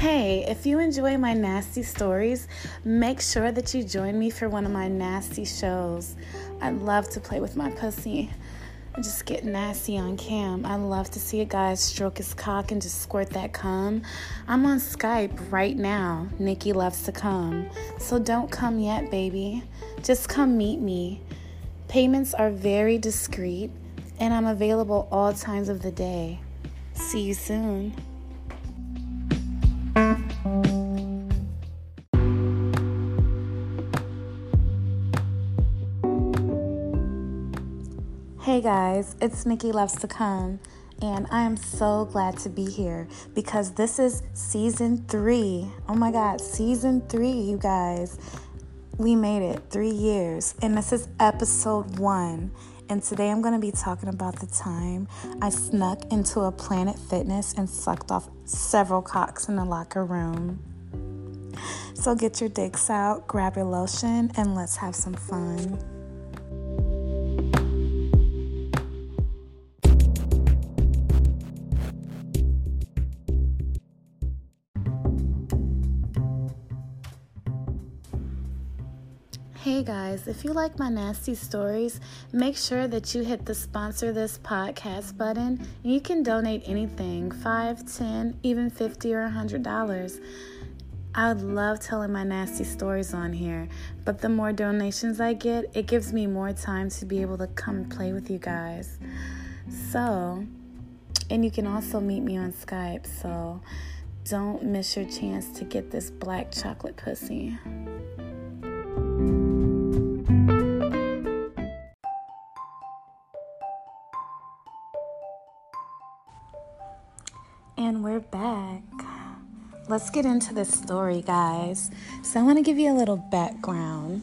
Hey, if you enjoy my nasty stories, make sure that you join me for one of my nasty shows. I love to play with my pussy and just get nasty on cam. I love to see a guy stroke his cock and just squirt that cum. I'm on Skype right now. Nikki loves to come. So don't come yet, baby. Just come meet me. Payments are very discreet, and I'm available all times of the day. See you soon. Hey guys, it's Nikki Loves to Come, and I am so glad to be here because this is season three. Oh my god, season three, you guys. We made it three years, and this is episode one. And today I'm going to be talking about the time I snuck into a Planet Fitness and sucked off several cocks in the locker room. So get your dicks out, grab your lotion, and let's have some fun. Hey guys, if you like my nasty stories, make sure that you hit the sponsor this podcast button you can donate anything 5, 10, even 50 or $100. I would love telling my nasty stories on here, but the more donations I get, it gives me more time to be able to come play with you guys. So, and you can also meet me on Skype, so don't miss your chance to get this black chocolate pussy. Let's get into the story, guys. So, I want to give you a little background.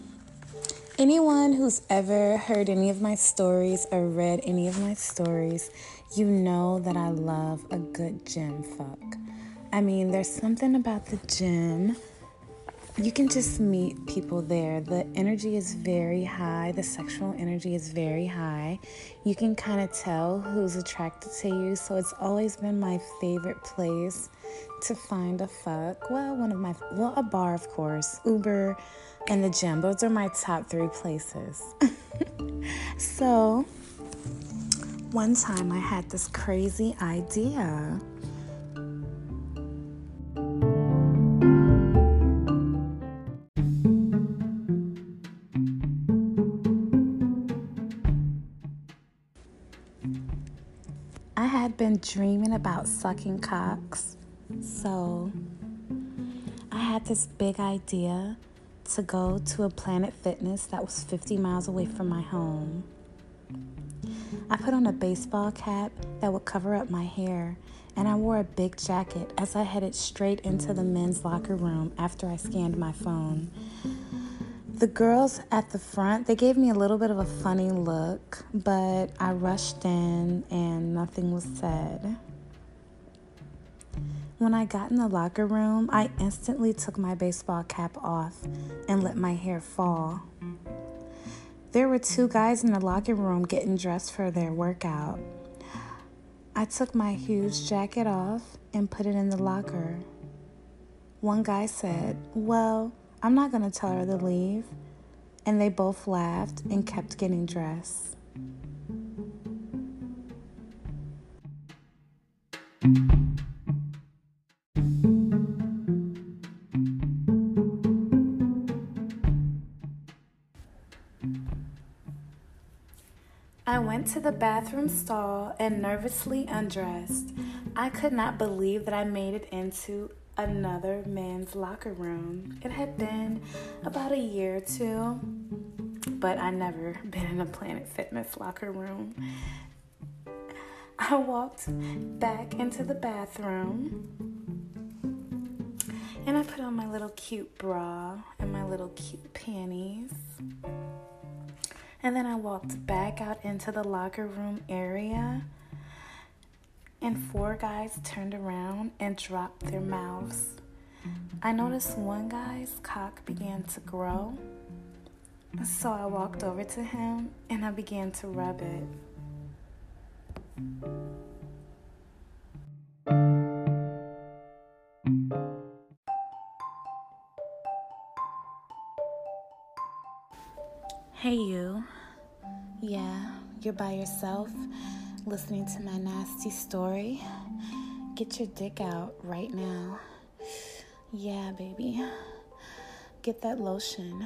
Anyone who's ever heard any of my stories or read any of my stories, you know that I love a good gym fuck. I mean, there's something about the gym you can just meet people there. The energy is very high, the sexual energy is very high. You can kind of tell who's attracted to you. So it's always been my favorite place to find a fuck. Well, one of my, well, a bar, of course, Uber, and the gym. Those are my top three places. so one time I had this crazy idea. Dreaming about sucking cocks. So I had this big idea to go to a Planet Fitness that was 50 miles away from my home. I put on a baseball cap that would cover up my hair, and I wore a big jacket as I headed straight into the men's locker room after I scanned my phone. The girls at the front, they gave me a little bit of a funny look, but I rushed in and nothing was said. When I got in the locker room, I instantly took my baseball cap off and let my hair fall. There were two guys in the locker room getting dressed for their workout. I took my huge jacket off and put it in the locker. One guy said, Well, I'm not going to tell her to leave. And they both laughed and kept getting dressed. I went to the bathroom stall and nervously undressed. I could not believe that I made it into another man's locker room. It had been about a year or two, but I never been in a Planet Fitness locker room. I walked back into the bathroom and I put on my little cute bra and my little cute panties. And then I walked back out into the locker room area and four guys turned around and dropped their mouths. I noticed one guy's cock began to grow, so I walked over to him and I began to rub it. Hey, you. Yeah, you're by yourself listening to my nasty story. Get your dick out right now. Yeah, baby. Get that lotion.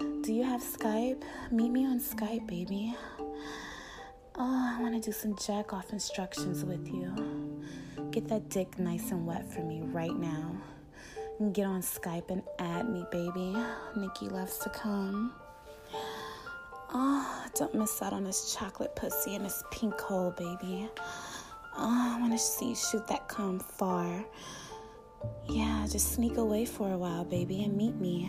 Do you have Skype? Meet me on Skype, baby. Oh, I want to do some jack off instructions with you. Get that dick nice and wet for me right now. And get on Skype and add me, baby. Nikki loves to come. Oh, don't miss out on this chocolate pussy and this pink hole, baby. Oh, I want to see you shoot that cum far. Yeah, just sneak away for a while, baby, and meet me.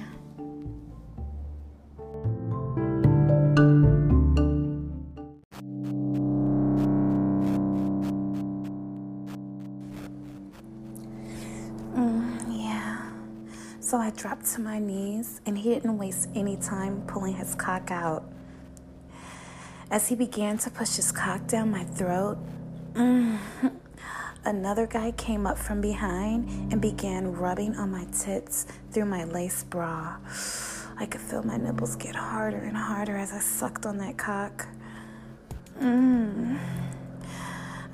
Mm, yeah. So I dropped to my knees, and he didn't waste any time pulling his cock out. As he began to push his cock down my throat, mm, another guy came up from behind and began rubbing on my tits through my lace bra. I could feel my nipples get harder and harder as I sucked on that cock. Mm.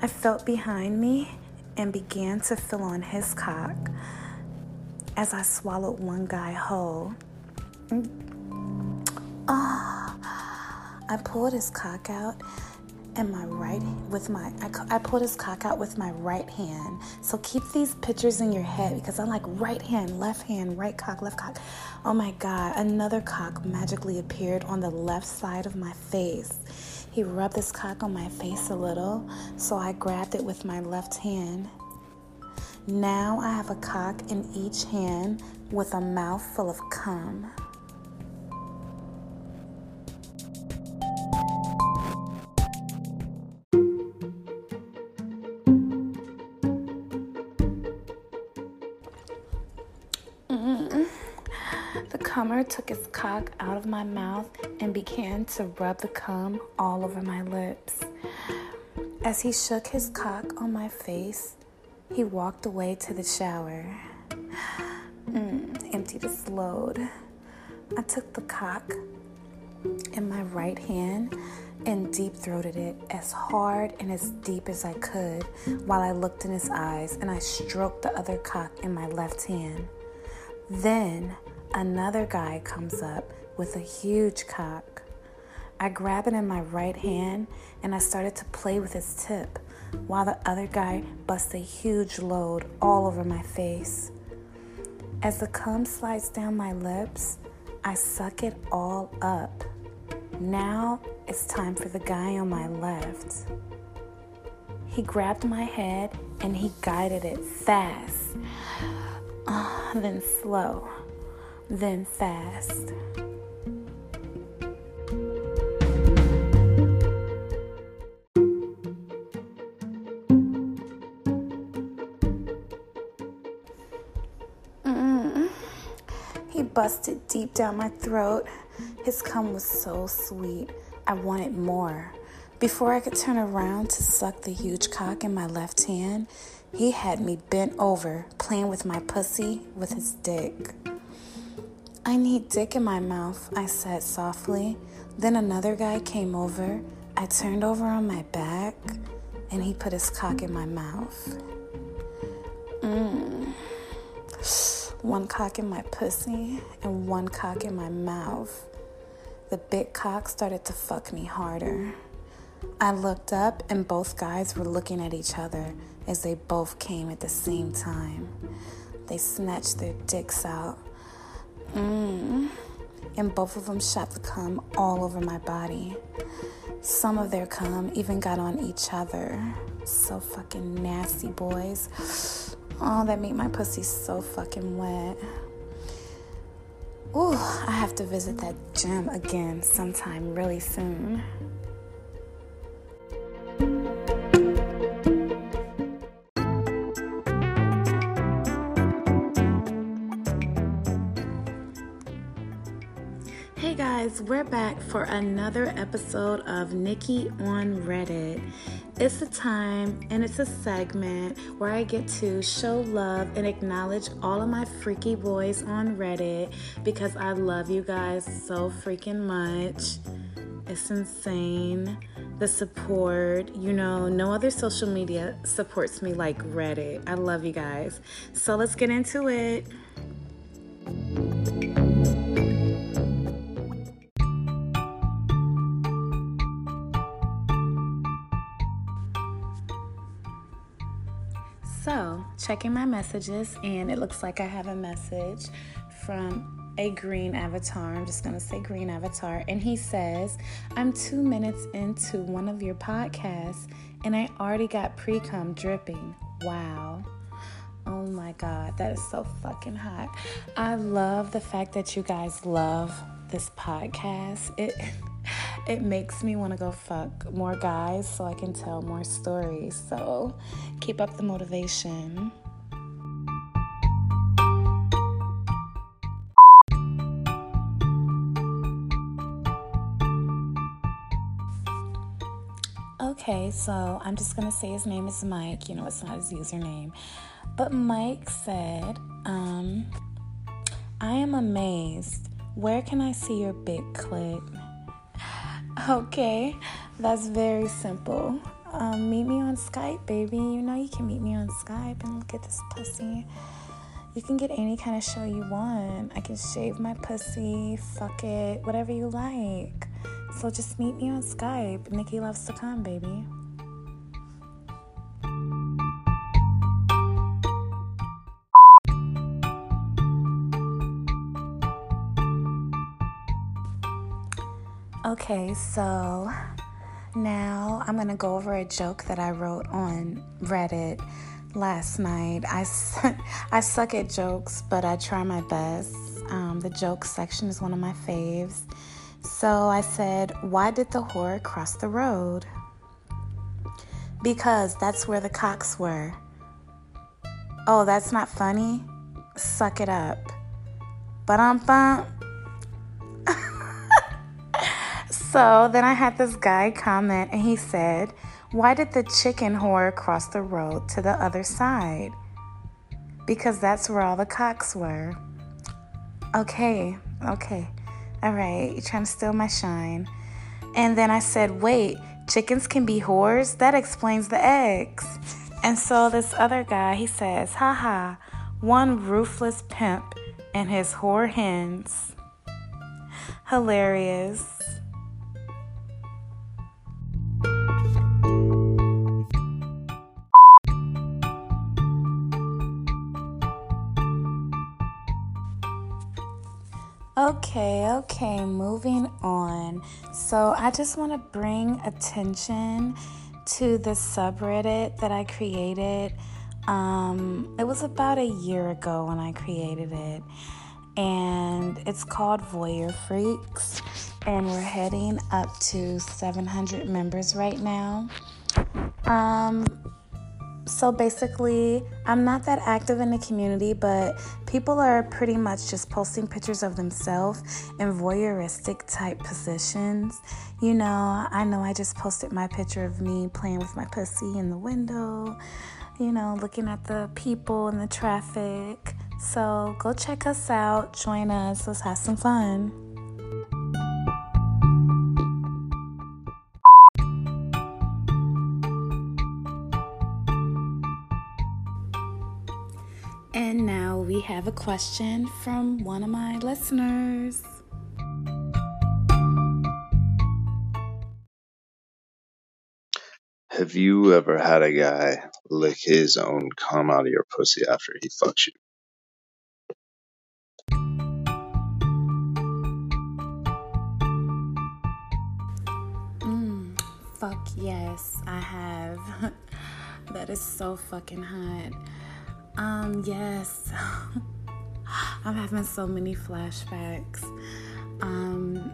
I felt behind me and began to fill on his cock as I swallowed one guy whole. Ah, oh, I pulled his cock out and my right with my I, I pulled his cock out with my right hand. So keep these pictures in your head because I'm like right hand, left hand, right cock, left cock. Oh my god, another cock magically appeared on the left side of my face. He rubbed his cock on my face a little, so I grabbed it with my left hand now I have a cock in each hand with a mouth full of cum. Took his cock out of my mouth and began to rub the cum all over my lips. As he shook his cock on my face, he walked away to the shower, mm, emptied his load. I took the cock in my right hand and deep throated it as hard and as deep as I could while I looked in his eyes and I stroked the other cock in my left hand. Then another guy comes up with a huge cock. I grab it in my right hand and I started to play with his tip while the other guy busts a huge load all over my face. As the cum slides down my lips, I suck it all up. Now it's time for the guy on my left. He grabbed my head and he guided it fast, uh, then slow, then fast. He busted deep down my throat. His cum was so sweet. I wanted more. Before I could turn around to suck the huge cock in my left hand, he had me bent over, playing with my pussy with his dick. I need dick in my mouth, I said softly. Then another guy came over. I turned over on my back, and he put his cock in my mouth. Mmm one cock in my pussy and one cock in my mouth. The big cock started to fuck me harder. I looked up and both guys were looking at each other as they both came at the same time. They snatched their dicks out. Mmm. And both of them shot the cum all over my body. Some of their cum even got on each other. So fucking nasty, boys. Oh, that made my pussy so fucking wet. Ooh, I have to visit that gym again sometime really soon. Hey guys we're back for another episode of Nikki on Reddit. It's a time and it's a segment where I get to show love and acknowledge all of my freaky boys on Reddit because I love you guys so freaking much. It's insane. The support, you know, no other social media supports me like Reddit. I love you guys. So let's get into it. So, checking my messages, and it looks like I have a message from a green avatar. I'm just going to say green avatar. And he says, I'm two minutes into one of your podcasts, and I already got pre cum dripping. Wow. Oh my God, that is so fucking hot. I love the fact that you guys love this podcast. It it makes me want to go fuck more guys so I can tell more stories. So keep up the motivation. Okay, so I'm just gonna say his name is Mike. You know, it's not his username. But Mike said, um, I am amazed. Where can I see your big clit? Okay, that's very simple. Um, meet me on Skype, baby. You know you can meet me on Skype and look at this pussy. You can get any kind of show you want. I can shave my pussy, fuck it, whatever you like. So just meet me on Skype. Nikki loves to come, baby. Okay, so now I'm gonna go over a joke that I wrote on Reddit last night. I, I suck at jokes, but I try my best. Um, the joke section is one of my faves. So I said, Why did the whore cross the road? Because that's where the cocks were. Oh, that's not funny? Suck it up. But um bump. So then I had this guy comment and he said, Why did the chicken whore cross the road to the other side? Because that's where all the cocks were. Okay, okay. All right, you're trying to steal my shine. And then I said, Wait, chickens can be whores? That explains the eggs. And so this other guy, he says, Haha, one ruthless pimp and his whore hens. Hilarious. Okay, okay, moving on. So, I just want to bring attention to the subreddit that I created. Um, it was about a year ago when I created it, and it's called Voyeur Freaks, and we're heading up to 700 members right now. Um, so basically, I'm not that active in the community, but people are pretty much just posting pictures of themselves in voyeuristic type positions. You know, I know I just posted my picture of me playing with my pussy in the window, you know, looking at the people and the traffic. So go check us out, join us, let's have some fun. And now we have a question from one of my listeners. Have you ever had a guy lick his own cum out of your pussy after he fucks you? Mm, fuck yes, I have. that is so fucking hot. Um, yes. I'm having so many flashbacks. Um,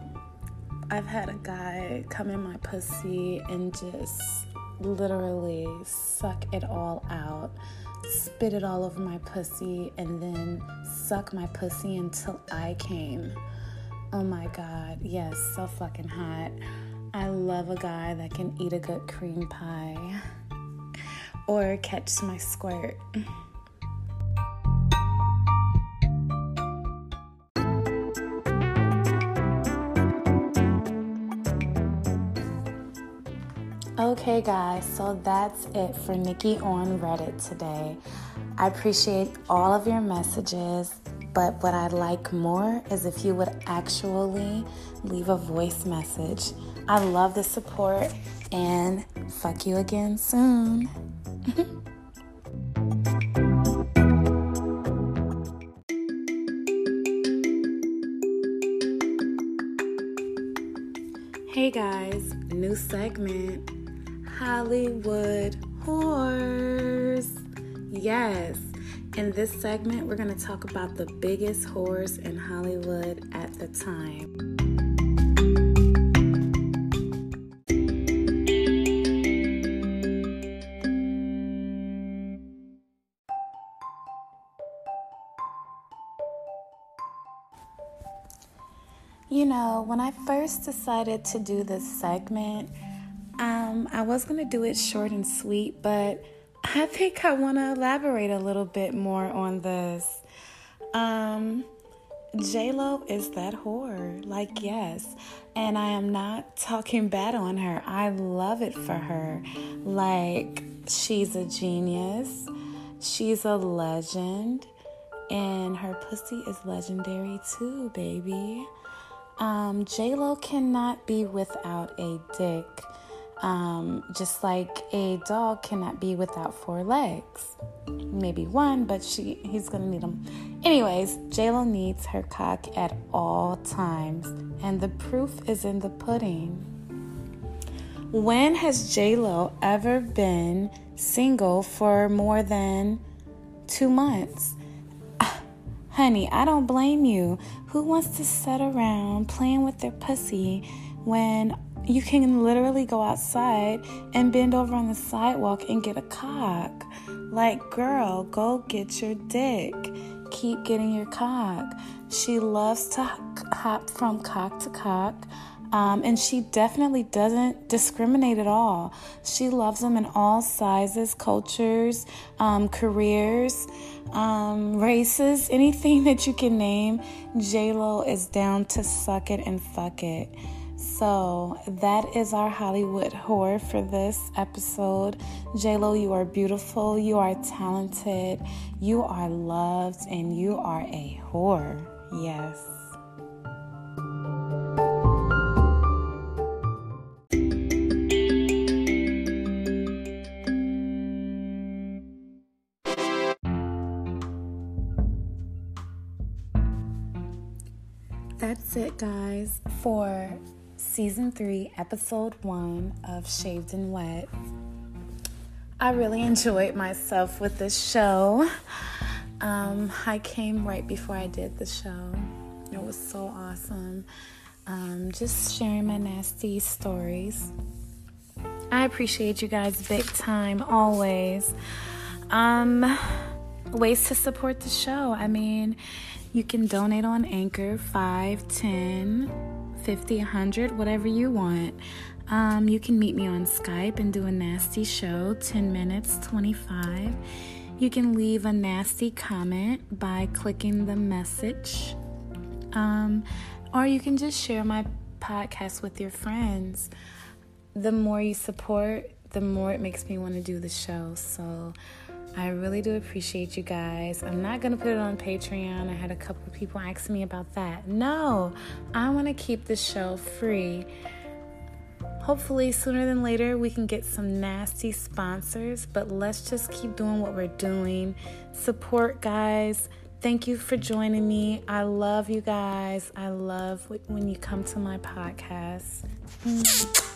I've had a guy come in my pussy and just literally suck it all out, spit it all over my pussy, and then suck my pussy until I came. Oh my God. Yes, so fucking hot. I love a guy that can eat a good cream pie or catch my squirt. Okay, guys, so that's it for Nikki on Reddit today. I appreciate all of your messages, but what I'd like more is if you would actually leave a voice message. I love the support and fuck you again soon. hey guys, new segment. Hollywood whores. Yes, in this segment, we're going to talk about the biggest whores in Hollywood at the time. You know, when I first decided to do this segment, I was going to do it short and sweet, but I think I want to elaborate a little bit more on this. Um, J Lo is that whore. Like, yes. And I am not talking bad on her. I love it for her. Like, she's a genius. She's a legend. And her pussy is legendary too, baby. Um, J Lo cannot be without a dick. Um, just like a dog cannot be without four legs. Maybe one, but she he's gonna need them. Anyways, JLo needs her cock at all times, and the proof is in the pudding. When has JLo ever been single for more than two months? honey, I don't blame you. Who wants to sit around playing with their pussy when you can literally go outside and bend over on the sidewalk and get a cock. Like, girl, go get your dick. Keep getting your cock. She loves to hop from cock to cock. Um, and she definitely doesn't discriminate at all. She loves them in all sizes, cultures, um, careers, um, races, anything that you can name. J Lo is down to suck it and fuck it. So that is our Hollywood whore for this episode. JLo, you are beautiful, you are talented, you are loved, and you are a whore. Yes. That's it, guys, for season three, episode one of Shaved and Wet. I really enjoyed myself with this show. Um, I came right before I did the show. It was so awesome. Um, just sharing my nasty stories. I appreciate you guys big time, always. Um, ways to support the show. I mean, you can donate on Anchor 5, 10, 50, 100, whatever you want. Um, you can meet me on Skype and do a nasty show, 10 minutes, 25. You can leave a nasty comment by clicking the message. Um, or you can just share my podcast with your friends. The more you support, the more it makes me want to do the show. So, I really do appreciate you guys. I'm not going to put it on Patreon. I had a couple of people ask me about that. No, I want to keep the show free. Hopefully, sooner than later, we can get some nasty sponsors, but let's just keep doing what we're doing. Support, guys. Thank you for joining me. I love you guys. I love when you come to my podcast. Mm.